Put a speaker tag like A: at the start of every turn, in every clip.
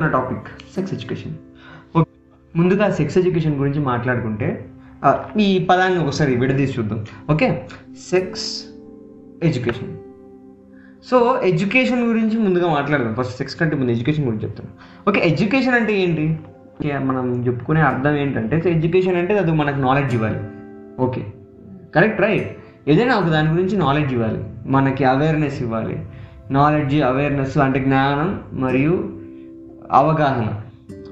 A: Topic sex education okay ముందుగా sex education గురించి మాట్లాడుకుంటే ఈ పదాన్ని ఒకసారి విడదీసి చూద్దాం. Okay sex education so education గురించి ముందుగా మాట్లాడదాం. ఫస్ట్ సెక్స్ కంటే ముందు ఎడ్యుకేషన్ గురించి చెప్తాను ఓకే ఎడ్యుకేషన్ అంటే ఏంటి? మనం చెప్పుకునే అర్థం ఏంటంటే ఎడ్యుకేషన్ అంటే అది మనకు నాలెడ్జ్ ఇవ్వాలి. ఓకే కరెక్ట్ రైట్ ఏదైనా ఒక దాని గురించి నాలెడ్జ్ ఇవ్వాలి. మనకి అవేర్నెస్ ఇవ్వాలి. నాలెడ్జ్ అవేర్నెస్ అంటే జ్ఞానం మరియు అవగాహన.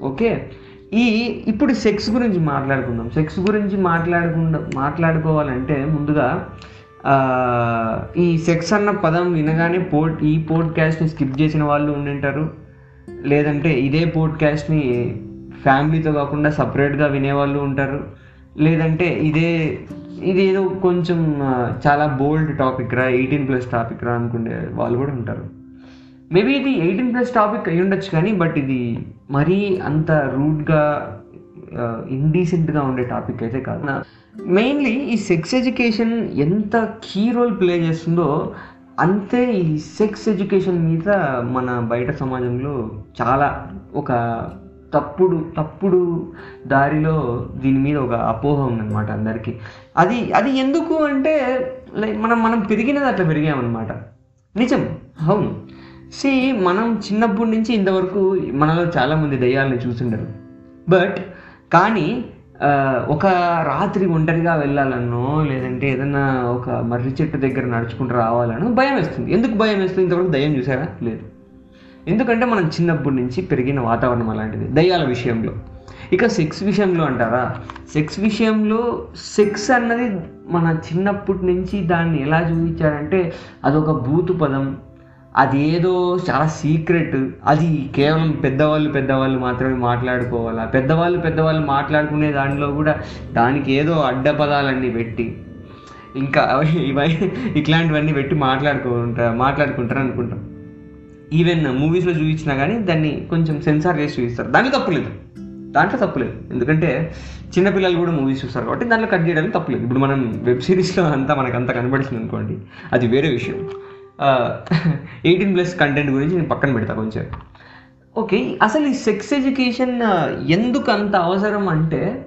A: ఓకే? ఈ ఇప్పుడు సెక్స్ గురించి మాట్లాడుకుందాం. సెక్స్ గురించి మాట్లాడకుండా మాట్లాడుకోవాలంటే ముందుగా ఈ సెక్స్ అన్న పదం వినగానే పోడ్ ఈ పోడ్కాస్ట్ని స్కిప్ చేసిన వాళ్ళు ఉండింటారు. లేదంటే ఇదే పోడ్కాస్ట్ని ఫ్యామిలీతో కాకుండా సపరేట్గా వినేవాళ్ళు ఉంటారు. లేదంటే ఇదే ఇది ఏదో కొంచెం చాలా బోల్డ్ టాపిక్ రా ఎయిటీన్ ప్లస్ టాపిక్ రా అనుకునే వాళ్ళు కూడా ఉంటారు. మేబీ ఇది ఎయిటీన్ ప్లస్ టాపిక్ అయి ఉండొచ్చు కానీ బట్ ఇది మరీ అంత రూడ్గా ఇండీసెంట్గా ఉండే టాపిక్ అయితే కాదు. మెయిన్లీ ఈ సెక్స్ ఎడ్యుకేషన్ ఎంత కీ రోల్ ప్లే చేస్తుందో అంతే ఈ సెక్స్ ఎడ్యుకేషన్ మీద మన బయట సమాజంలో చాలా ఒక తప్పుడు తప్పుడు దారిలో దీని మీద ఒక అపోహ ఉందన్నమాట అందరికీ. అది అది ఎందుకు అంటే లైక్ మనం మనం పెరిగినది అట్లా పెరిగామన్నమాట. నిజం. అవును. సి మనం చిన్నప్పటి నుంచి ఇంతవరకు మనలో చాలామంది దయ్యాలని చూసుండరు బట్ కానీ ఒక రాత్రి ఒంటరిగా వెళ్ళాలనో లేదంటే ఏదైనా ఒక మర్రి చెట్టు దగ్గర నడుచుకుంటూ రావాలనో భయం వేస్తుంది. ఎందుకు భయం వేస్తుంది? ఇంతవరకు దయ్యం చూసారా? లేదు. ఎందుకంటే మనం చిన్నప్పటి నుంచి పెరిగిన వాతావరణం అలాంటిది దయ్యాల విషయంలో. ఇక సెక్స్ విషయంలో అంటారా? సెక్స్ విషయంలో సెక్స్ అన్నది మన చిన్నప్పటి నుంచి దాన్ని ఎలా చూపించారంటే అదొక భూతు పదం అది ఏదో చాలా సీక్రెట్. అది కేవలం పెద్దవాళ్ళు పెద్దవాళ్ళు మాత్రమే మాట్లాడుకోవాలా? పెద్దవాళ్ళు పెద్దవాళ్ళు మాట్లాడుకునే దానిలో కూడా దానికి ఏదో అడ్డపదాలన్నీ పెట్టి ఇంకా ఇవై ఇట్లాంటివన్నీ పెట్టి మాట్లాడుకుంటారు మాట్లాడుకుంటారు అనుకుంటాం. ఈవెన్ మూవీస్లో చూపించినా కానీ దాన్ని కొంచెం సెన్సార్ చేసి చూపిస్తారు. దాంట్లో తప్పులేదు దాంట్లో తప్పులేదు ఎందుకంటే చిన్నపిల్లలు కూడా మూవీస్ చూస్తారు కాబట్టి దాంట్లో కట్ చేయడానికి తప్పులేదు ఇప్పుడు మనం వెబ్ సిరీస్లో అంతా మనకు అంతా కనబడుతుంది అనుకోండి అది వేరే విషయం. ఎయిటీన్ ప్లస్ కంటెంట్ గురించి నేను పక్కన పెడతా కొంచెం. ఓకే అసలు ఈ సెక్స్ ఎడ్యుకేషన్ ఎందుకు అంత అవసరం అంటే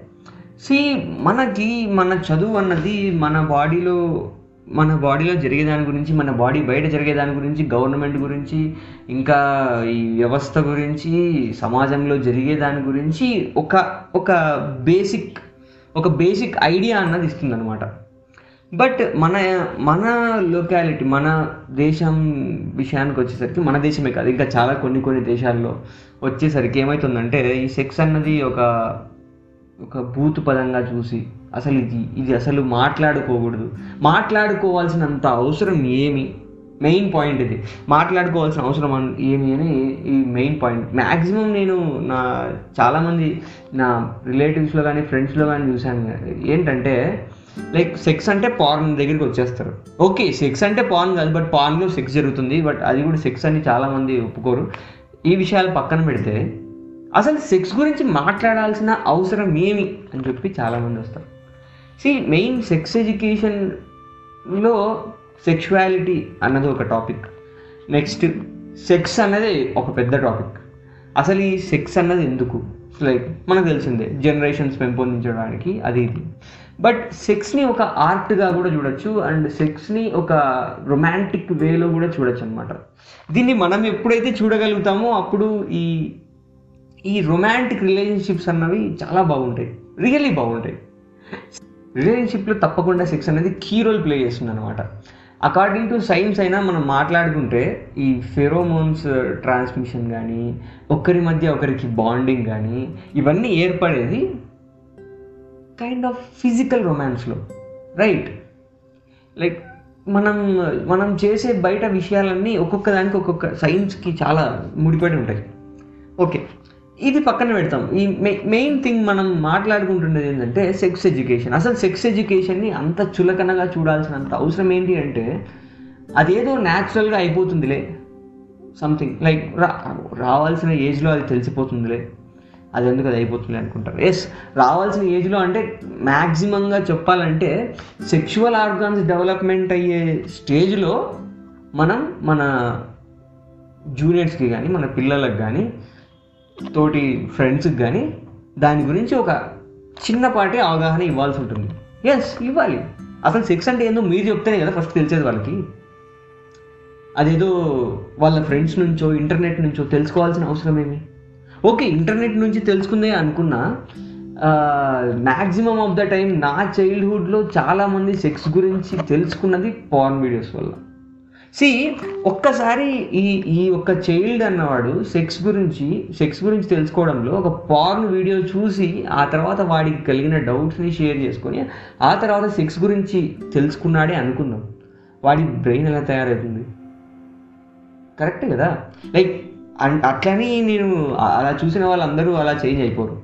A: సి మనకి మన చదువు అన్నది మన బాడీలో మన బాడీలో జరిగే దాని గురించి మన బాడీ బయట జరిగే దాని గురించి గవర్నమెంట్ గురించి ఇంకా ఈ వ్యవస్థ గురించి సమాజంలో జరిగే దాని గురించి ఒక ఒక బేసిక్ ఒక బేసిక్ ఐడియా అన్నది ఇస్తుందన్నమాట. బట్ మన మన లొకాలిటీ మన దేశం విషయానికి వచ్చేసరికి మన దేశమే కాదు ఇంకా చాలా కొన్ని కొన్ని దేశాల్లో వచ్చేసరికి ఏమవుతుందంటే ఈ సెక్స్ అన్నది ఒక ఒక బూత్ పదంగా చూసి అసలు ఇది ఇది అసలు మాట్లాడుకోకూడదు. మాట్లాడుకోవాల్సినంత అవసరం ఏమి? మెయిన్ పాయింట్ ఇది. మాట్లాడుకోవాల్సిన అవసరం ఏమి అని ఈ మెయిన్ పాయింట్ మ్యాక్సిమం నేను నా చాలామంది నా రిలేటివ్స్లో కానీ ఫ్రెండ్స్లో కానీ చూశాను. ఏంటంటే లైక్ సెక్స్ అంటే పార్న్ దగ్గరికి వచ్చేస్తారు. ఓకే సెక్స్ అంటే పార్న్ కాదు బట్ పార్న్లో సెక్స్ జరుగుతుంది బట్ అది కూడా సెక్స్ అని చాలామంది ఒప్పుకోరు. ఈ విషయాలు పక్కన పెడితే అసలు సెక్స్ గురించి మాట్లాడాల్సిన అవసరం ఏమి అని చెప్పి చాలామంది వస్తారు. సి మెయిన్ సెక్స్ ఎడ్యుకేషన్లో సెక్షువాలిటీ అన్నది ఒక టాపిక్ నెక్స్ట్ సెక్స్ అన్నది ఒక పెద్ద టాపిక్ అసలు ఈ సెక్స్ అన్నది ఎందుకు? లైక్ మనకు తెలిసిందే జనరేషన్స్ పెంపొందించడానికి అది ఇది. బట్ సెక్స్ని ఒక ఆర్ట్గా కూడా చూడొచ్చు అండ్ సెక్స్ని ఒక రొమాంటిక్ వేలో కూడా చూడొచ్చు అనమాట దీన్ని మనం ఎప్పుడైతే చూడగలుగుతామో అప్పుడు ఈ ఈ రొమాంటిక్ రిలేషన్షిప్స్ అన్నవి చాలా బాగుంటాయి. రియల్లీ బాగుంటాయి. రిలేషన్షిప్లో తప్పకుండా సెక్స్ అనేది కీ రోల్ ప్లే చేస్తుంది అనమాట అకార్డింగ్ టు సైన్స్ అయినా మనం మాట్లాడుకుంటే ఈ ఫెరోమోన్స్ uh, ట్రాన్స్మిషన్ కానీ ఒకరి మధ్య ఒకరికి బాండింగ్ కానీ ఇవన్నీ ఏర్పడేది కైండ్ ఆఫ్ ఫిజికల్ రొమాన్స్లో రైట్ లైక్ మనం మనం చేసే బయట విషయాలన్నీ ఒక్కొక్క దానికి ఒక్కొక్క సైన్స్కి చాలా ముడిపడి ఉంటాయి. ఓకే ఇది పక్కన పెడతాం. ఈ మెయిన్ థింగ్ మనం మాట్లాడుకుంటున్నది ఏంటంటే సెక్స్ ఎడ్యుకేషన్ అసలు సెక్స్ ఎడ్యుకేషన్ని అంత చులకనగా చూడాల్సినంత అవసరం ఏంటి అంటే అదేదో న్యాచురల్గా అయిపోతుందిలే. సంథింగ్ లైక్ రా రావాల్సిన ఏజ్లో అది తెలిసిపోతుందిలే. అది ఎందుకు అది అయిపోతుంది అనుకుంటారు. ఎస్ రావాల్సిన ఏజ్లో అంటే మ్యాక్సిమంగా చెప్పాలంటే సెక్షువల్ ఆర్గాన్స్ డెవలప్మెంట్ అయ్యే స్టేజ్లో మనం మన జూనియర్స్కి కానీ మన పిల్లలకు కానీ తోటి ఫ్రెండ్స్కి కానీ దాని గురించి ఒక చిన్నపాటి అవగాహన ఇవ్వాల్సి ఉంటుంది. ఎస్ ఇవ్వాలి. అసలు సెక్స్ అంటే ఏందో మీరు చెప్తేనే కదా ఫస్ట్ తెలిసేది వాళ్ళకి. అదేదో వాళ్ళ ఫ్రెండ్స్ నుంచో ఇంటర్నెట్ నుంచో తెలుసుకోవాల్సిన అవసరం ఏమి? ఓకే ఇంటర్నెట్ నుంచి తెలుసుకుందే అనుకున్నా మ్యాక్సిమం ఆఫ్ ద టైం నా చైల్డ్హుడ్లో చాలామంది సెక్స్ గురించి తెలుసుకున్నది పార్న్ వీడియోస్ వల్ల. సి ఒక్కసారి ఈ ఈ ఒక్క చైల్డ్ అన్నవాడు సెక్స్ గురించి సెక్స్ గురించి తెలుసుకోవడంలో ఒక పార్న్ వీడియో చూసి ఆ తర్వాత వాడికి కలిగిన డౌట్స్ని షేర్ చేసుకొని ఆ తర్వాత సెక్స్ గురించి తెలుసుకున్నాడే అనుకుందాం. వాడి బ్రెయిన్ ఎలా తయారవుతుంది? కరెక్ట్ కదా? లైక్ అట్లని నేను అలా చూసిన వాళ్ళందరూ అలా చేంజ్ అయిపోరు.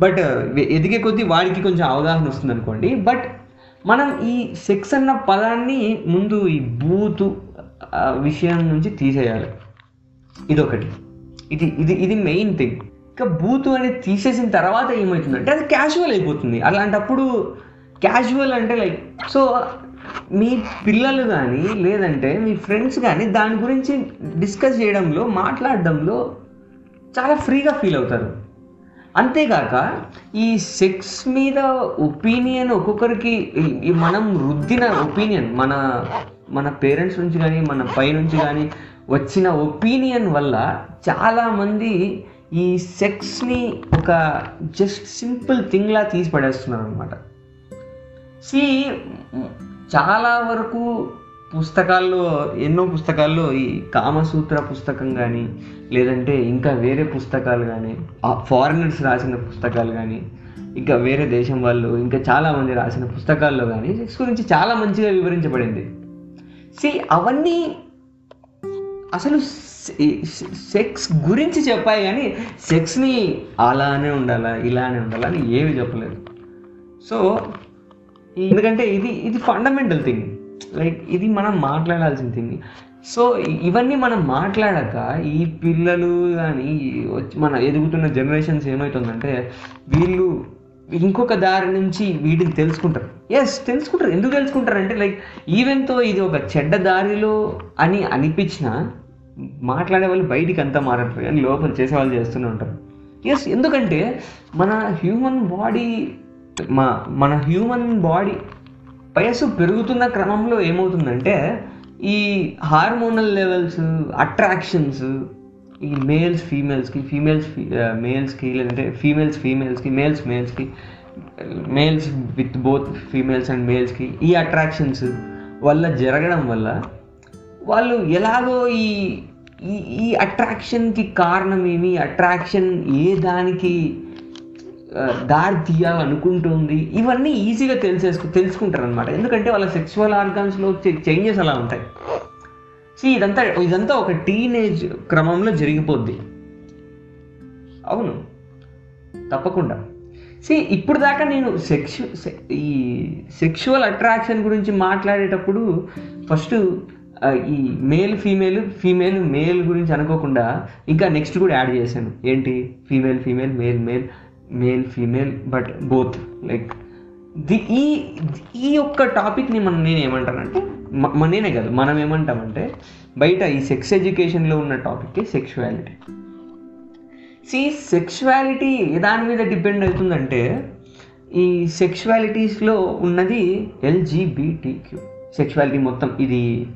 A: బట్ ఎదిగే కొద్దీ వాడికి కొంచెం అవగాహన వస్తుంది అనుకోండి బట్ మనం ఈ సెక్స్ అన్న పదాన్ని ముందు ఈ బూతు విషయం నుంచి తీసేయాలి. ఇదొకటి. ఇది ఇది ఇది మెయిన్ థింగ్. ఇంకా బూతు అనేది తీసేసిన తర్వాత ఏమవుతుందంటే అది క్యాజువల్ అయిపోతుంది. అలాంటప్పుడు క్యాజువల్ అంటే లైక్ సో మీ పిల్లలు కానీ లేదంటే మీ ఫ్రెండ్స్ కానీ దాని గురించి డిస్కస్ చేయడంలో మాట్లాడడంలో చాలా ఫ్రీగా ఫీల్ అవుతారు. అంతేగాక ఈ సెక్స్ మీద ఒపీనియన్ ఒక్కొక్కరికి ఈ- మనం రుద్దిన ఒపీనియన్ మన మన పేరెంట్స్ నుంచి కానీ మన పై నుంచి కానీ వచ్చిన ఒపీనియన్ వల్ల చాలామంది ఈ సెక్స్ని ఒక జస్ట్ సింపుల్ థింగ్లా తీసి పడేస్తున్నారు అనమాట సి చాలా వరకు పుస్తకాల్లో ఎన్నో పుస్తకాల్లో ఈ కామసూత్ర పుస్తకం కానీ లేదంటే ఇంకా వేరే పుస్తకాలు కానీ ఫారినర్స్ రాసిన పుస్తకాలు కానీ ఇంకా వేరే దేశం వాళ్ళు ఇంకా చాలామంది రాసిన పుస్తకాల్లో కానీ సెక్స్ గురించి చాలా మంచిగా వివరించబడింది. సి అవన్నీ అసలు సెక్స్ గురించి చెప్పాయి కానీ సెక్స్ని అలానే ఉండాలా ఇలానే ఉండాలా అని ఏమి చెప్పలేదు. So Hmm. ఎందుకంటే ఇది ఇది ఫండమెంటల్ థింగ్ లైక్ ఇది మనం మాట్లాడాల్సిన థింగ్ సో ఇవన్నీ మనం మాట్లాడాక ఈ పిల్లలు కానీ వచ్చి మన ఎదుగుతున్న జనరేషన్స్ ఏమవుతుందంటే వీళ్ళు ఇంకొక దారి నుంచి వీటిని తెలుసుకుంటారు. ఎస్ తెలుసుకుంటారు. ఎందుకు తెలుసుకుంటారు అంటే లైక్ ఈవెన్తో ఇది ఒక చెడ్డ దారిలో అని అనిపించిన మాట్లాడే వాళ్ళు బయటికి అంతా మారట్లేదు కానీ లోపల చేసే వాళ్ళు చేస్తూనే ఉంటారు. ఎస్ ఎందుకంటే మన హ్యూమన్ బాడీ మా మన హ్యూమన్ బాడీ వయసు పెరుగుతున్న క్రమంలో ఏమవుతుందంటే ఈ హార్మోనల్ లెవెల్స్ అట్రాక్షన్స్ ఈ మేల్స్ ఫీమేల్స్కి ఫీమేల్స్ మేల్స్కి లేదంటే ఫీమేల్స్ ఫీమేల్స్కి males మేల్స్కి males with both females and మేల్స్కి ఈ అట్రాక్షన్స్ వల్ల జరగడం వల్ల వాళ్ళు ఎలాగో ఈ ఈ ఈ అట్రాక్షన్కి కారణం ఏమి అట్రాక్షన్ ఏ దానికి దారి తీయాలనుకుంటుంది. ఇవన్నీ ఈజీగా తెలిసేసుకు తెలుసుకుంటారు అనమాట ఎందుకంటే వాళ్ళ సెక్చువల్ ఆర్గాన్స్లో చేంజెస్ అలా ఉంటాయి. సో ఇదంతా ఇదంతా ఒక టీనేజ్ క్రమంలో జరిగిపోద్ది. అవును. తప్పకుండా. సి ఇప్పుడు దాకా నేను సెక్షు సె- ఈ సెక్షువల్ అట్రాక్షన్ గురించి మాట్లాడేటప్పుడు ఫస్ట్ ఈ మేల్ ఫీమేల్ ఫీమేల్ మేల్ గురించి అనుకోకుండా ఇంకా నెక్స్ట్ కూడా యాడ్ చేశాను. ఏంటి? Female female male male male female but both like the ఈ ఈ యొక్క టాపిక్ని మనం నేను ఏమంటానంటే మన నేనే కాదు మనం ఏమంటామంటే బయట ఈ సెక్స్ ఎడ్యుకేషన్లో ఉన్న టాపిక్ సెక్షువాలిటీ సి సెక్షువాలిటీ దాని మీద డిపెండ్ అవుతుందంటే ఈ సెక్షువాలిటీస్లో ఉన్నది ఎల్జీబీటీక్యూ సెక్షువాలిటీ మొత్తం ఇది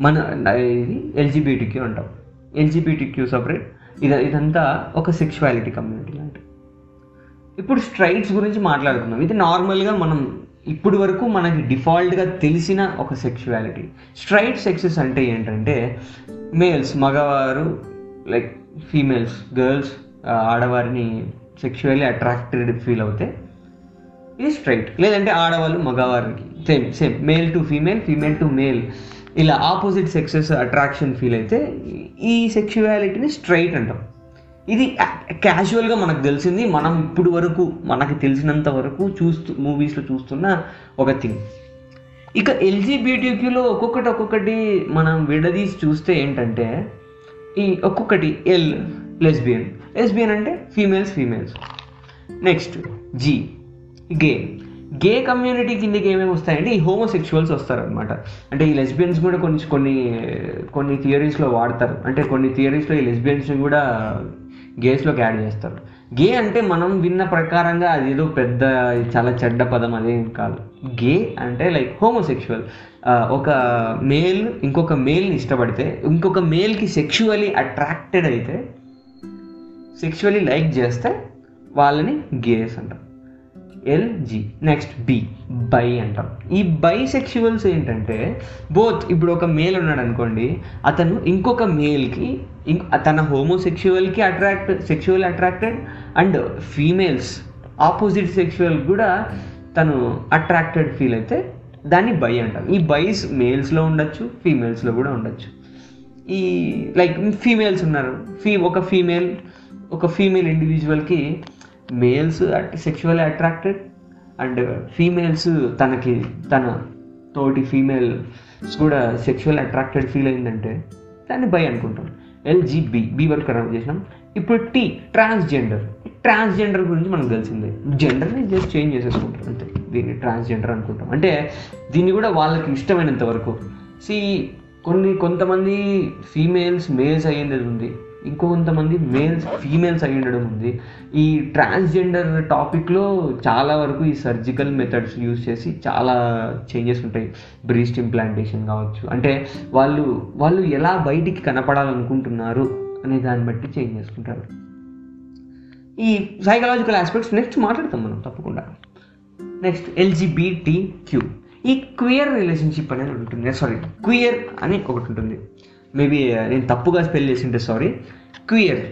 A: మన ఇది ఎల్జీబీటీక్యూ అంటాం. ఎల్జీబీటీక్యూ సపరేట్ ఇది ఇదంతా ఒక సెక్షువాలిటీ కమ్యూనిటీ లాంటి ఇప్పుడు స్ట్రైట్స్ గురించి మాట్లాడుకుందాం. ఇది నార్మల్గా మనం ఇప్పుడు వరకు మనకి డిఫాల్ట్గా తెలిసిన ఒక సెక్షువాలిటీ స్ట్రైట్ సెక్సెస్ అంటే ఏంటంటే మేల్స్ మగవారు లైక్ ఫీమేల్స్ గర్ల్స్ ఆడవారిని సెక్షువల్లీ అట్రాక్టెడ్ ఫీల్ అవుతే ఇది స్ట్రైట్ లేదంటే ఆడవాళ్ళు మగవారికి same same male to female female to male ఇలా ఆపోజిట్ సెక్సెస్ అట్రాక్షన్ ఫీల్ అయితే ఈ సెక్షువాలిటీని స్ట్రైట్ అంటాం. ఇది క్యాజువల్గా మనకు తెలిసింది. మనం ఇప్పుడు వరకు మనకి తెలిసినంత వరకు చూస్తూ మూవీస్లో చూస్తున్న ఒక థింగ్ ఇక ఎల్జీబీటీక్యూలో ఒక్కొక్కటి ఒక్కొక్కటి మనం విడదీసి చూస్తే ఏంటంటే ఈ ఒక్కొక్కటి ఎల్ లెస్బియన్ లెస్బియన్ అంటే females females next G gay gay community కిందకి ఏమేమి వస్తాయంటే ఈ హోమోసెక్షువల్స్ వస్తారనమాట అంటే ఈ లెస్బియన్స్ కూడా కొన్ని కొన్ని కొన్ని థియరీస్లో వాడతారు. అంటే కొన్ని థియరీస్లో ఈ లెస్బియన్స్ని కూడా గేస్లోకి యాడ్ చేస్తారు. గే అంటే మనం విన్న ప్రకారంగా అది ఏదో పెద్ద చాలా చెడ్డ పదం అదేం కాదు. గే అంటే లైక్ హోమోసెక్షువల్. ఒక మేల్ ఇంకొక మేల్ని ఇష్టపడితే ఇంకొక మేల్కి సెక్షువలీ అట్రాక్టెడ్ అయితే సెక్షువలీ లైక్ చేస్తే వాళ్ళని గేస్ అంటారు ఎల్జి నెక్స్ట్ బి బై అంటాం. ఈ బై సెక్షువల్స్ ఏంటంటే బోత్ ఇప్పుడు ఒక మేల్ ఉన్నాడు అనుకోండి అతను ఇంకొక మేల్కి ఇంక తన హోమోసెక్షువల్కి attract sexual attracted and females opposite sexual కూడా తను అట్రాక్టెడ్ ఫీల్ అయితే దాన్ని బై అంటాం ఈ బైస్ మేల్స్లో ఉండొచ్చు ఫీమేల్స్లో కూడా ఉండొచ్చు. ఈ లైక్ ఫీమేల్స్ ఉన్నారు. ఫీ ఒక ఫీమేల్ ఒక female ఇండివిజువల్కి males sexual attracted and females తనకి తన తోటి ఫీమేల్స్ కూడా సెక్షువల్ అట్రాక్టెడ్ ఫీల్ అయిందంటే దాన్ని బై అనుకుంటాం ఎల్జీబీ బీ వరకు కనెక్ట్ చేసినాం. ఇప్పుడు టీ ట్రాన్స్జెండర్. ట్రాన్స్జెండర్ గురించి మనకు తెలిసిందే. జెండర్ని జస్ట్ చేంజ్ చేసేసుకుంటాం అంతే. దీన్ని ట్రాన్స్జెండర్ అనుకుంటాం. అంటే దీన్ని కూడా వాళ్ళకి ఇష్టమైనంత వరకు. సి కొన్ని కొంతమంది ఫీమేల్స్ మేల్స్ అయ్యేది ఉంది. ఇంకో కొంతమంది మేల్స్ ఫీమేల్స్ అయి ఉండడం ఉంది. ఈ ట్రాన్స్జెండర్ టాపిక్లో చాలా వరకు ఈ సర్జికల్ మెథడ్స్ యూజ్ చేసి చాలా చేంజెస్ ఉంటాయి. బ్రీస్ట్ ఇంప్లాంటేషన్ కావచ్చు. అంటే వాళ్ళు వాళ్ళు ఎలా బయటికి కనపడాలనుకుంటున్నారు అనే దాన్ని బట్టి చేంజ్ చేసుకుంటారు. ఈ సైకలాజికల్ ఆస్పెక్ట్స్ నెక్స్ట్ మాట్లాడతాం మనం తప్పకుండా. నెక్స్ట్ ఎల్జిబిటి క్యూ ఈ క్వియర్ రిలేషన్షిప్ అనేది ఉంటుంది. సారీ క్వియర్ అని ఒకటి ఉంటుంది. మేబీ నేను తప్పుగా స్పెల్ చేసింటే సారీ. క్వియర్.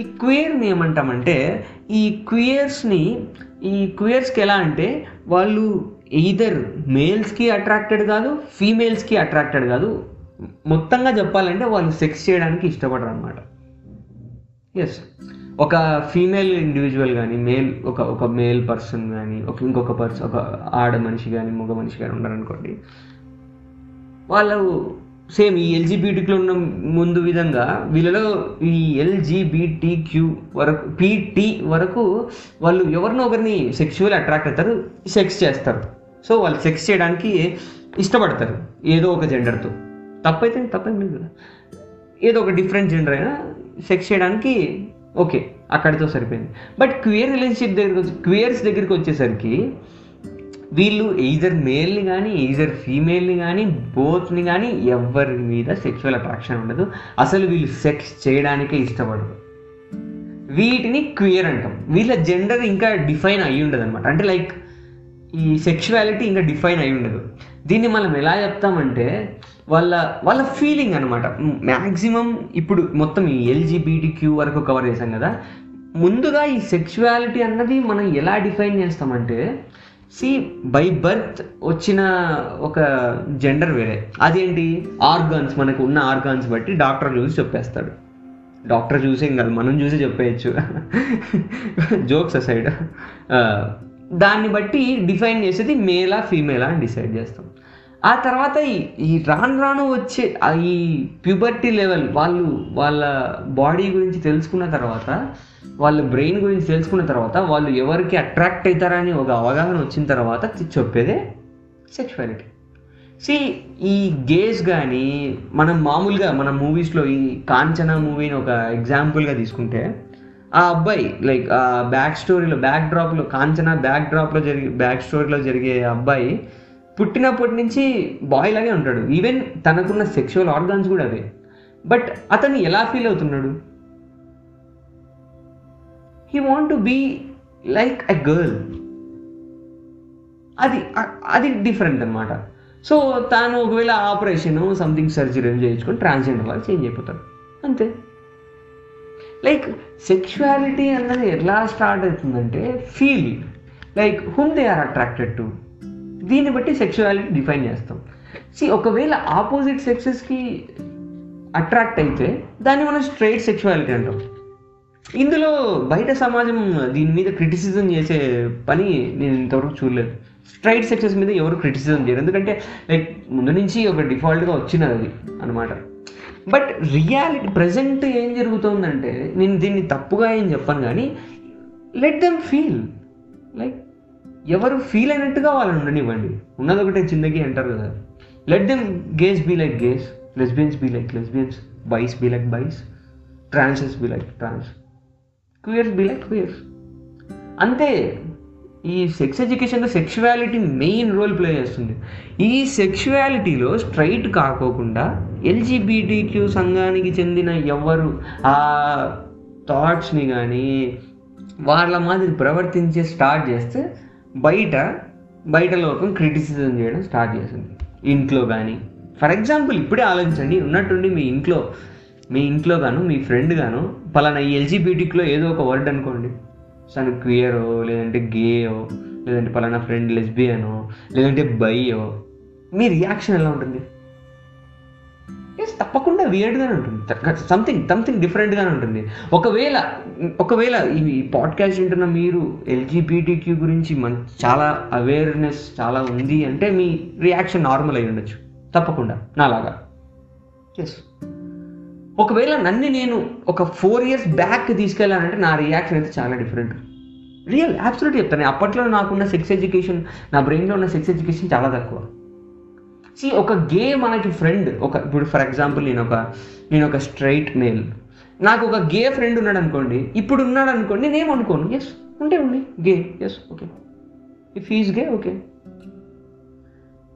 A: ఈ క్వియర్ని ఏమంటామంటే ఈ క్వియర్స్ని ఈ క్వియర్స్కి ఎలా అంటే వాళ్ళు ఈదర్ మేల్స్కి అట్రాక్టెడ్ కాదు ఫీమేల్స్కి అట్రాక్టెడ్ కాదు. మొత్తంగా చెప్పాలంటే వాళ్ళు సెక్స్ చేయడానికి ఇష్టపడరు అనమాట ఎస్ ఒక ఫీమేల్ ఇండివిజువల్ కానీ మేల్ ఒక ఒక మేల్ పర్సన్ కానీ ఒక ఇంకొక పర్సన్ ఒక ఆడ మనిషి కానీ మగ మనిషి కానీ ఉన్నారనుకోండి వాళ్ళు సేమ్ ఈ ఎల్జీబీటీలో ఉన్న ముందు విధంగా వీళ్ళలో ఈ ఎల్జీబీటీ క్యూ వరకు పీటీ వరకు వాళ్ళు ఎవరినో ఒకరిని సెక్షువల్ అట్రాక్ట్ అవుతారు సెక్స్ చేస్తారు. సో వాళ్ళు సెక్స్ చేయడానికి ఇష్టపడతారు ఏదో ఒక జెండర్తో తప్పైతే తప్పేం లేదు కదా ఏదో ఒక డిఫరెంట్ జెండర్ అయినా సెక్స్ చేయడానికి ఓకే అక్కడితో సరిపోయింది. బట్ క్వియర్ రిలేషన్షిప్ దగ్గరికి క్వియర్స్ దగ్గరికి వచ్చేసరికి వీళ్ళు ఈజర్ మేల్ని కానీ ఈజర్ ఫీమేల్ని కానీ బోత్ని కానీ ఎవరి మీద సెక్షువల్ అట్రాక్షన్ ఉండదు. అసలు వీళ్ళు సెక్స్ చేయడానికే ఇష్టపడరు. వీటిని క్వియర్ అంటాం. వీళ్ళ జెండర్ ఇంకా డిఫైన్ అయి ఉండదు అనమాట అంటే లైక్ ఈ సెక్షువాలిటీ ఇంకా డిఫైన్ అయి ఉండదు. దీన్ని మనం ఎలా చెప్తామంటే వాళ్ళ వాళ్ళ ఫీలింగ్ అనమాట మ్యాక్సిమం ఇప్పుడు మొత్తం ఈ ఎల్జీబీటీ క్యూ వరకు కవర్ చేశాం కదా. ముందుగా ఈ సెక్షువాలిటీ అన్నది మనం ఎలా డిఫైన్ చేస్తామంటే సి బై బర్త్ వచ్చిన ఒక జెండర్ వేరే. అదేంటి? ఆర్గాన్స్ మనకు ఉన్న ఆర్గాన్స్ బట్టి డాక్టర్ చూసి చెప్పేస్తాడు. డాక్టర్ చూసేం కాదు మనం చూసి చెప్పేయచ్చు. జోక్స్ అసైడ్ దాన్ని బట్టి డిఫైన్ చేసేది మేలా ఫీమేలా అని డిసైడ్ చేస్తాం. ఆ తర్వాత ఈ రాను రాను వచ్చే ఈ ప్యూబర్టీ లెవెల్ వాళ్ళు వాళ్ళ బాడీ గురించి తెలుసుకున్న తర్వాత వాళ్ళ బ్రెయిన్ గురించి తెలుసుకున్న తర్వాత వాళ్ళు ఎవరికి అట్రాక్ట్ అవుతారని ఒక అవగాహన వచ్చిన తర్వాత చెప్పేదే సెక్షువాలిటీ సి ఈ గేస్ కానీ మనం మామూలుగా మన మూవీస్లో ఈ కాంచనా మూవీని ఒక ఎగ్జాంపుల్గా తీసుకుంటే ఆ అబ్బాయి లైక్ ఆ బ్యాక్ స్టోరీలో బ్యాక్ డ్రాప్లో కాంచనా బ్యాక్ డ్రాప్లో జరిగే బ్యాక్ స్టోరీలో జరిగే అబ్బాయి పుట్టినప్పటి నుంచి బాయ్ లాగే ఉంటాడు. ఈవెన్ తనకున్న సెక్షువల్ ఆర్గాన్స్ కూడా అవే. బట్ అతను ఎలా ఫీల్ అవుతున్నాడు? He want to be like a girl అది అది డిఫరెంట్ అనమాట సో తాను ఒకవేళ ఆపరేషన్ సంథింగ్ సర్జరీ చేయించుకొని ట్రాన్స్జెండర్ లాగా చేంజ్ అయిపోతాడు. అంతే. లైక్ సెక్షువాలిటీ అన్నది ఎలా స్టార్ట్ అవుతుందంటే feel like hmm they are attracted to దీన్ని బట్టి సెక్షువాలిటీ డిఫైన్ చేస్తాం. సి ఒకవేళ ఆపోజిట్ సెక్సెస్కి అట్రాక్ట్ అయితే దాన్ని మనం స్ట్రైట్ సెక్షువాలిటీ అంటాం. ఇందులో బయట సమాజం దీని మీద క్రిటిసిజం చేసే పని నేను ఇంతవరకు చూడలేదు. స్ట్రైట్ సెక్సెస్ మీద ఎవరు క్రిటిసిజం చేయరు. ఎందుకంటే లైక్ ముందు నుంచి ఒక డిఫాల్ట్గా వచ్చినది అది అనమాట బట్ రియాలిటీ ప్రజెంట్ ఏం జరుగుతుందంటే నేను దీన్ని తప్పుగా ఏం చెప్పాను కానీ లెట్ దెమ్ ఫీల్ లైక్ ఎవరు ఫీల్ అయినట్టుగా వాళ్ళని ఉండనివ్వండి. ఉన్నది ఒకటే జిందగీ అంటారు కదా. Let them gays be like gays lesbians be like lesbians bis be like bis trans be like trans queers be like queers అంతే ఈ సెక్స్ ఎడ్యుకేషన్లో సెక్షువాలిటీ మెయిన్ రోల్ ప్లే చేస్తుంది. ఈ సెక్షువాలిటీలో స్ట్రైట్ కాకోకుండా ఎల్జీబీటీక్యూ సంఘానికి చెందిన ఎవరు ఆ థాట్స్ని కానీ వాళ్ళ మాదిరి ప్రవర్తించే స్టార్ట్ చేస్తే బయట బయట లోకం క్రిటిసిజం చేయడం స్టార్ట్ చేస్తుంది ఇంట్లో కానీ ఫర్ ఎగ్జాంపుల్ ఇప్పుడే ఆలోచించండి ఉన్నట్టుండి మీ ఇంట్లో మీ ఇంట్లో గాను మీ ఫ్రెండ్ గాను పలానా ఎల్జీబీటిక్లో ఎల్జీబీటీక్లో ఏదో ఒక వర్డ్ అనుకోండి. తను క్వియరో లేదంటే గేయో లేదంటే పలానా ఫ్రెండ్ లెస్బియనో లేదంటే బైయో మీ రియాక్షన్ ఎలా ఉంటుంది? ఎస్ తప్పకుండా వియర్డ్గానే ఉంటుంది. సంథింగ్ సంథింగ్ డిఫరెంట్గానే ఉంటుంది. ఒకవేళ ఒకవేళ ఈ పాడ్కాస్ట్ వింటున్న మీరు ఎల్జీబీటీక్యూ గురించి మం చాలా అవేర్నెస్ చాలా ఉంది అంటే మీ రియాక్షన్ నార్మల్ అయి ఉండొచ్చు. తప్పకుండా నాలాగా. ఎస్ ఒకవేళ నన్ను నేను ఒక ఫోర్ ఇయర్స్ బ్యాక్ తీసుకెళ్ళానంటే నా రియాక్షన్ అయితే చాలా డిఫరెంట్ రియల్ అబ్సల్యూట్ చెప్తాను అప్పట్లో నాకున్న సెక్స్ ఎడ్యుకేషన్ నా బ్రెయిన్లో ఉన్న సెక్స్ ఎడ్యుకేషన్ చాలా తక్కువ. సి ఒక గే మనకి ఫ్రెండ్ ఒక ఇప్పుడు ఫర్ ఎగ్జాంపుల్ నేను ఒక నేను ఒక స్ట్రైట్ మేల్ నాకు ఒక గే ఫ్రెండ్ ఉన్నాడు అనుకోండి ఇప్పుడు ఉన్నాడు అనుకోండి నేను అనుకోను? ఎస్ ఉంటే ఉండి. Gay yes okay if is gay okay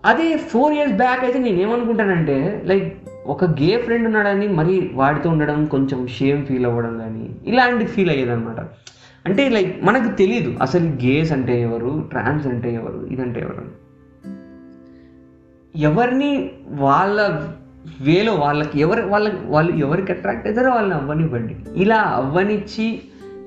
A: అదే ఫోర్ ఇయర్స్ బ్యాక్ అయితే నేను ఏమనుకుంటానంటే లైక్ ఒక గే ఫ్రెండ్ ఉన్నాడని మరి వాడితో ఉండడం కొంచెం షేమ్ ఫీల్ అవ్వడం కానీ ఇలాంటి ఫీల్ అయ్యేదన్నమాట. అంటే లైక్ మనకు తెలియదు అసలు గేస్ అంటే ఎవరు ట్రాన్స్ అంటే ఎవరు ఇదంటే ఎవరు ఎవరిని వాళ్ళ వేలో వాళ్ళకి ఎవరు వాళ్ళ వాళ్ళు ఎవరికి అట్రాక్ట్ అవుతారో వాళ్ళని అవ్వనివ్వండి. ఇలా అవ్వనిచ్చి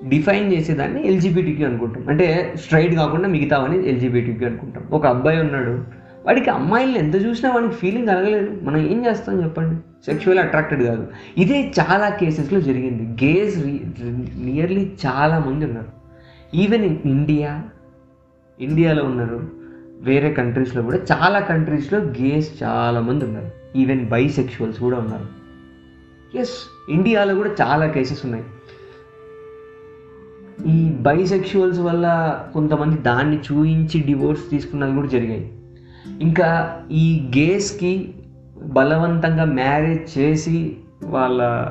A: డిఫైన్ చేసేదాన్ని ఎల్జీబీటీక్యూ అనుకుంటాం. అంటే స్ట్రైట్ కాకుండా మిగతావని ఎల్జీబీటీక్యూ అనుకుంటాం. ఒక అబ్బాయి ఉన్నాడు వాడికి అమ్మాయిలను ఎంత చూసినా వాడికి ఫీలింగ్ కలగలేదు. మనం ఏం చేస్తాం చెప్పండి? సెక్షువల్ అట్రాక్టెడ్ కాదు. ఇదే చాలా కేసెస్లో జరిగింది. గేస్ నియర్లీ చాలా మంది ఉన్నారు. ఈవెన్ ఇన్ ఇండియా ఇండియాలో ఉన్నారు. వేరే కంట్రీస్లో కూడా చాలా కంట్రీస్లో గేస్ చాలామంది ఉన్నారు. ఈవెన్ బైసెక్షువల్స్ కూడా ఉన్నారు. ఎస్ ఇండియాలో కూడా చాలా కేసెస్ ఉన్నాయి. ఈ బైసెక్షువల్స్ వల్ల కొంతమంది దాన్ని చూయించి డివోర్స్ తీసుకున్నవి కూడా జరిగాయి. ఇంకా ఈ గేస్కి బలవంతంగా మ్యారేజ్ చేసి వాళ్ళ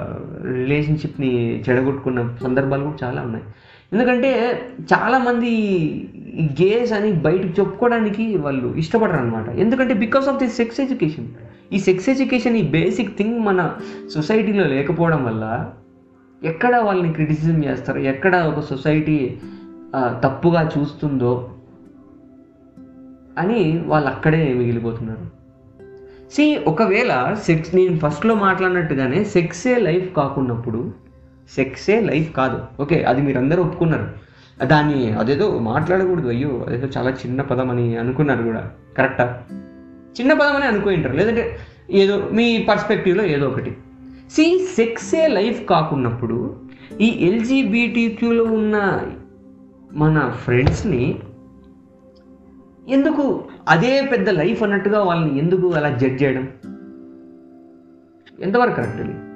A: రిలేషన్షిప్ని చెడగొట్టుకున్న సందర్భాలు కూడా చాలా ఉన్నాయి. ఎందుకంటే చాలామంది గేస్ అని బయటకు చెప్పుకోవడానికి వాళ్ళు ఇష్టపడరు అనమాట ఎందుకంటే because of the sex education ఈ సెక్స్ ఎడ్యుకేషన్ ఈ బేసిక్ థింగ్ మన సొసైటీలో లేకపోవడం వల్ల ఎక్కడ వాళ్ళని క్రిటిసిజం చేస్తారు? ఎక్కడ ఒక సొసైటీ తప్పుగా చూస్తుందో అని వాళ్ళు అక్కడే మిగిలిపోతున్నారు. సి ఒకవేళ సెక్స్ నేను ఫస్ట్లో మాట్లాడినట్టుగానే సెక్సే లైఫ్ కాకున్నప్పుడు సెక్సే లైఫ్ కాదు. ఓకే అది మీరు అందరూ ఒప్పుకున్నారు. దాన్ని అదేదో మాట్లాడకూడదు అయ్యో అదేదో చాలా చిన్న పదం అని అనుకున్నారు కూడా. కరెక్టా చిన్న పదం అని అనుకుంటారు లేదంటే ఏదో మీ పర్స్పెక్టివ్లో ఏదో ఒకటి. సి సెక్సే లైఫ్ కాకున్నప్పుడు ఈ ఎల్జీబీటీక్యూలో ఉన్న మన ఫ్రెండ్స్ని ఎందుకు అదే పెద్ద లైఫ్ అన్నట్టుగా వాళ్ళని ఎందుకు అలా జడ్జ్ చేయడం? ఎంతవరకు కరెక్ట్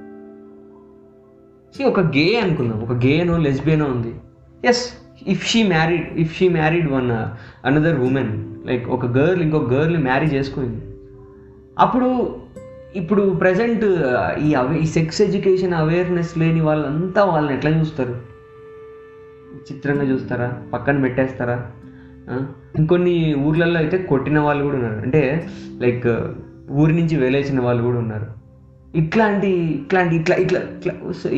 A: సి ఒక గే అనుకుందాం ఒక గేనో లెస్బియనో ఉంది. Yes if she married if she married one another woman like ఒక గర్ల్ ఇంకొక గర్ల్ని మ్యారీ చేసుకుంది అప్పుడు ఇప్పుడు ప్రజెంట్ uh, ఈ అవే ఈ సెక్స్ ఎడ్యుకేషన్ అవేర్నెస్ లేని వాళ్ళంతా వాళ్ళని ఎట్లా చూస్తారు? చిత్రంగా చూస్తారా? పక్కన పెట్టేస్తారా? ఇంకొన్ని ఊర్లలో అయితే కొట్టిన వాళ్ళు కూడా ఉన్నారు. అంటే లైక్ uh, ఊరి నుంచి వేలేసిన వాళ్ళు కూడా ఉన్నారు. ఇట్లాంటి ఇట్లాంటి ఇట్లా ఇట్లా ఇట్లా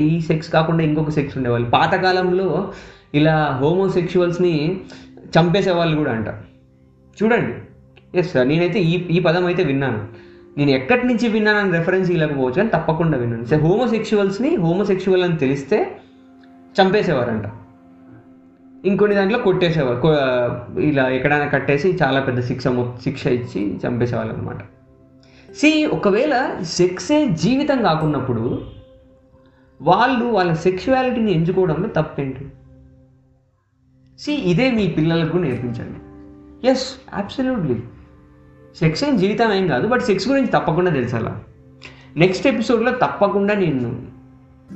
A: ఈ సెక్స్ కాకుండా ఇంకొక సెక్స్ ఉండేవాళ్ళు. పాతకాలంలో ఇలా హోమోసెక్షువల్స్ని చంపేసే వాళ్ళు కూడా అంట. చూడండి. ఎస్ సార్ నేనైతే ఈ ఈ పదం అయితే విన్నాను. నేను ఎక్కడి నుంచి విన్నానని రెఫరెన్స్ ఇవ్వకపోవచ్చు కానీ తప్పకుండా విన్నాను. సార్ హోమోసెక్షువల్స్ని హోమోసెక్షువల్ అని తెలిస్తే చంపేసేవారంట. ఇంకొన్ని దాంట్లో కొట్టేసేవారు. ఇలా ఎక్కడైనా కట్టేసి చాలా పెద్ద శిక్ష శిక్ష ఇచ్చి చంపేసేవాళ్ళు అనమాట సి ఒకవేళ సెక్సే జీవితం కాకున్నప్పుడు వాళ్ళు వాళ్ళ సెక్షువాలిటీని ఎంచుకోవడంలో తప్పేంటి? సి ఇదే మీ పిల్లలకు నేర్పించండి. ఎస్ అబ్సల్యూట్లీ సెక్స్ ఏం జీవితం ఏం కాదు బట్ సెక్స్ గురించి తప్పకుండా తెలుసాలా. నెక్స్ట్ ఎపిసోడ్లో తప్పకుండా నేను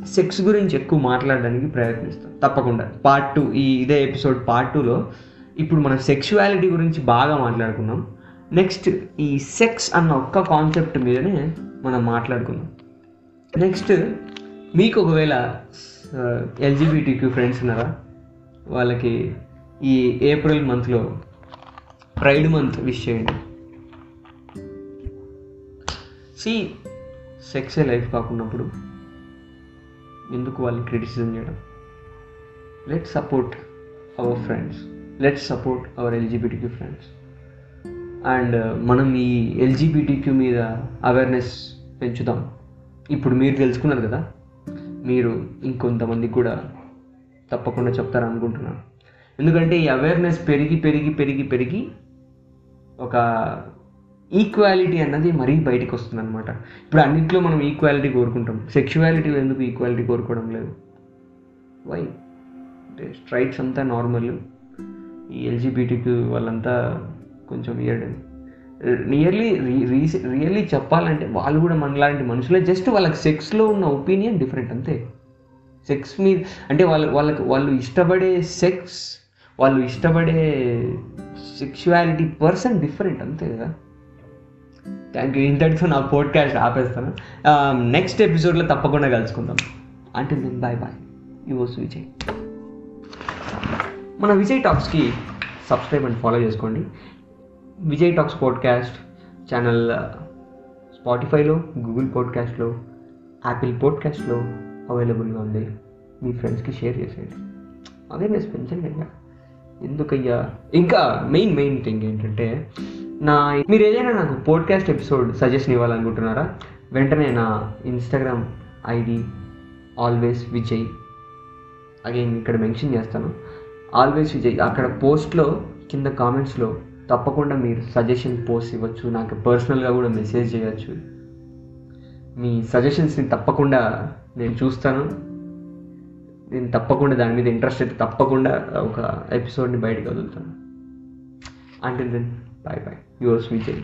A: సెక్స్ గురించి ఎక్కువ మాట్లాడడానికి ప్రయత్నిస్తాను. తప్పకుండా. పార్ట్ టూ ఈ ఇదే ఎపిసోడ్ పార్ట్ టూలో ఇప్పుడు మనం సెక్షువాలిటీ గురించి బాగా మాట్లాడుకున్నాం. నెక్స్ట్ ఈ సెక్స్ అన్న ఒక్క కాన్సెప్ట్ మీదనే మనం మాట్లాడుకుందాం. నెక్స్ట్ మీకు ఒకవేళ uh, ఎల్జీబీటీక్యూ ఫ్రెండ్స్ ఉన్నారా? వాళ్ళకి ఈ ఏప్రిల్ మంత్లో ప్రైడ్ మంత్ విష్ చేయండి. సి సెక్సే లైఫ్ కాకున్నప్పుడు ఎందుకు వాళ్ళని క్రిటిసిజం చేయడం? Let support our friends let support our LGBTQ friends and మనం ఈ ఎల్జీబీటీక్యూ మీద అవేర్నెస్ పెంచుదాం. ఇప్పుడు మీరు తెలుసుకున్నారు కదా మీరు ఇంకొంతమందికి కూడా తప్పకుండా చెప్తారు అనుకుంటున్నాను ఎందుకంటే ఈ అవేర్నెస్ పెరిగి పెరిగి పెరిగి పెరిగి ఒక ఈక్వాలిటీ అన్నది మరీ బయటికి వస్తుంది అనమాట ఇప్పుడు అన్నింటిలో మనం ఈక్వాలిటీ కోరుకుంటాం. సెక్షువాలిటీలో ఎందుకు ఈక్వాలిటీ కోరుకోవడం లేదు? వై స్ట్రైట్స్ అంతా నార్మల్ ఈ ఎల్జీబీటీకి వాళ్ళంతా కొంచెం ఇయర్డ్ నియర్లీ రియల్లీ చెప్పాలంటే వాళ్ళు కూడా మనలాంటి మనుషులే. జస్ట్ వాళ్ళకి సెక్స్లో ఉన్న ఒపీనియన్ డిఫరెంట్ అంతే. సెక్స్ మీద అంటే వాళ్ళ వాళ్ళకి వాళ్ళు ఇష్టపడే సెక్స్ వాళ్ళు ఇష్టపడే సెక్షువాలిటీ పర్సన్ డిఫరెంట్ అంతే కదా? థ్యాంక్ యూ ఇంతటితో నా పోడ్కాస్ట్ ఆపేస్తాను. Um, నెక్స్ట్ ఎపిసోడ్లో తప్పకుండా కలుసుకుందాం. అంటే then bye bye yours Vijay మన విజయ్ టాక్స్కి సబ్స్క్రైబ్ అండ్ ఫాలో చేసుకోండి. విజయ్ టాక్స్ పోడ్కాస్ట్ ఛానల్ స్పాటిఫైలో గూగుల్ పోడ్కాస్ట్లో యాపిల్ పోడ్కాస్ట్లో అవైలబుల్గా ఉంది మీ ఫ్రెండ్స్కి షేర్ చేసేయండి. అవేర్నెస్ పెంచండి అయ్యా ఎందుకయ్యా? ఇంకా మెయిన్ మెయిన్ థింగ్ ఏంటంటే నా మీరు ఏదైనా నాకు పోడ్కాస్ట్ ఎపిసోడ్ సజెషన్ ఇవ్వాలనుకుంటున్నారా? వెంటనే నా Instagram ID always Vijay again ఇక్కడ మెన్షన్ చేస్తాను. ఆల్వేస్ విజయ్ అక్కడ పోస్ట్లో కింద కామెంట్స్లో తప్పకుండా మీరు సజెషన్ పోస్ట్ ఇవ్వచ్చు. నాకు పర్సనల్గా కూడా మెసేజ్ చేయొచ్చు. మీ సజెషన్స్ని తప్పకుండా నేను చూస్తాను. నేను తప్పకుండా దాని మీద ఇంట్రెస్ట్ అయితే తప్పకుండా ఒక ఎపిసోడ్ని బయటకు వదులుతాను. అంటే then bye bye yours Vijay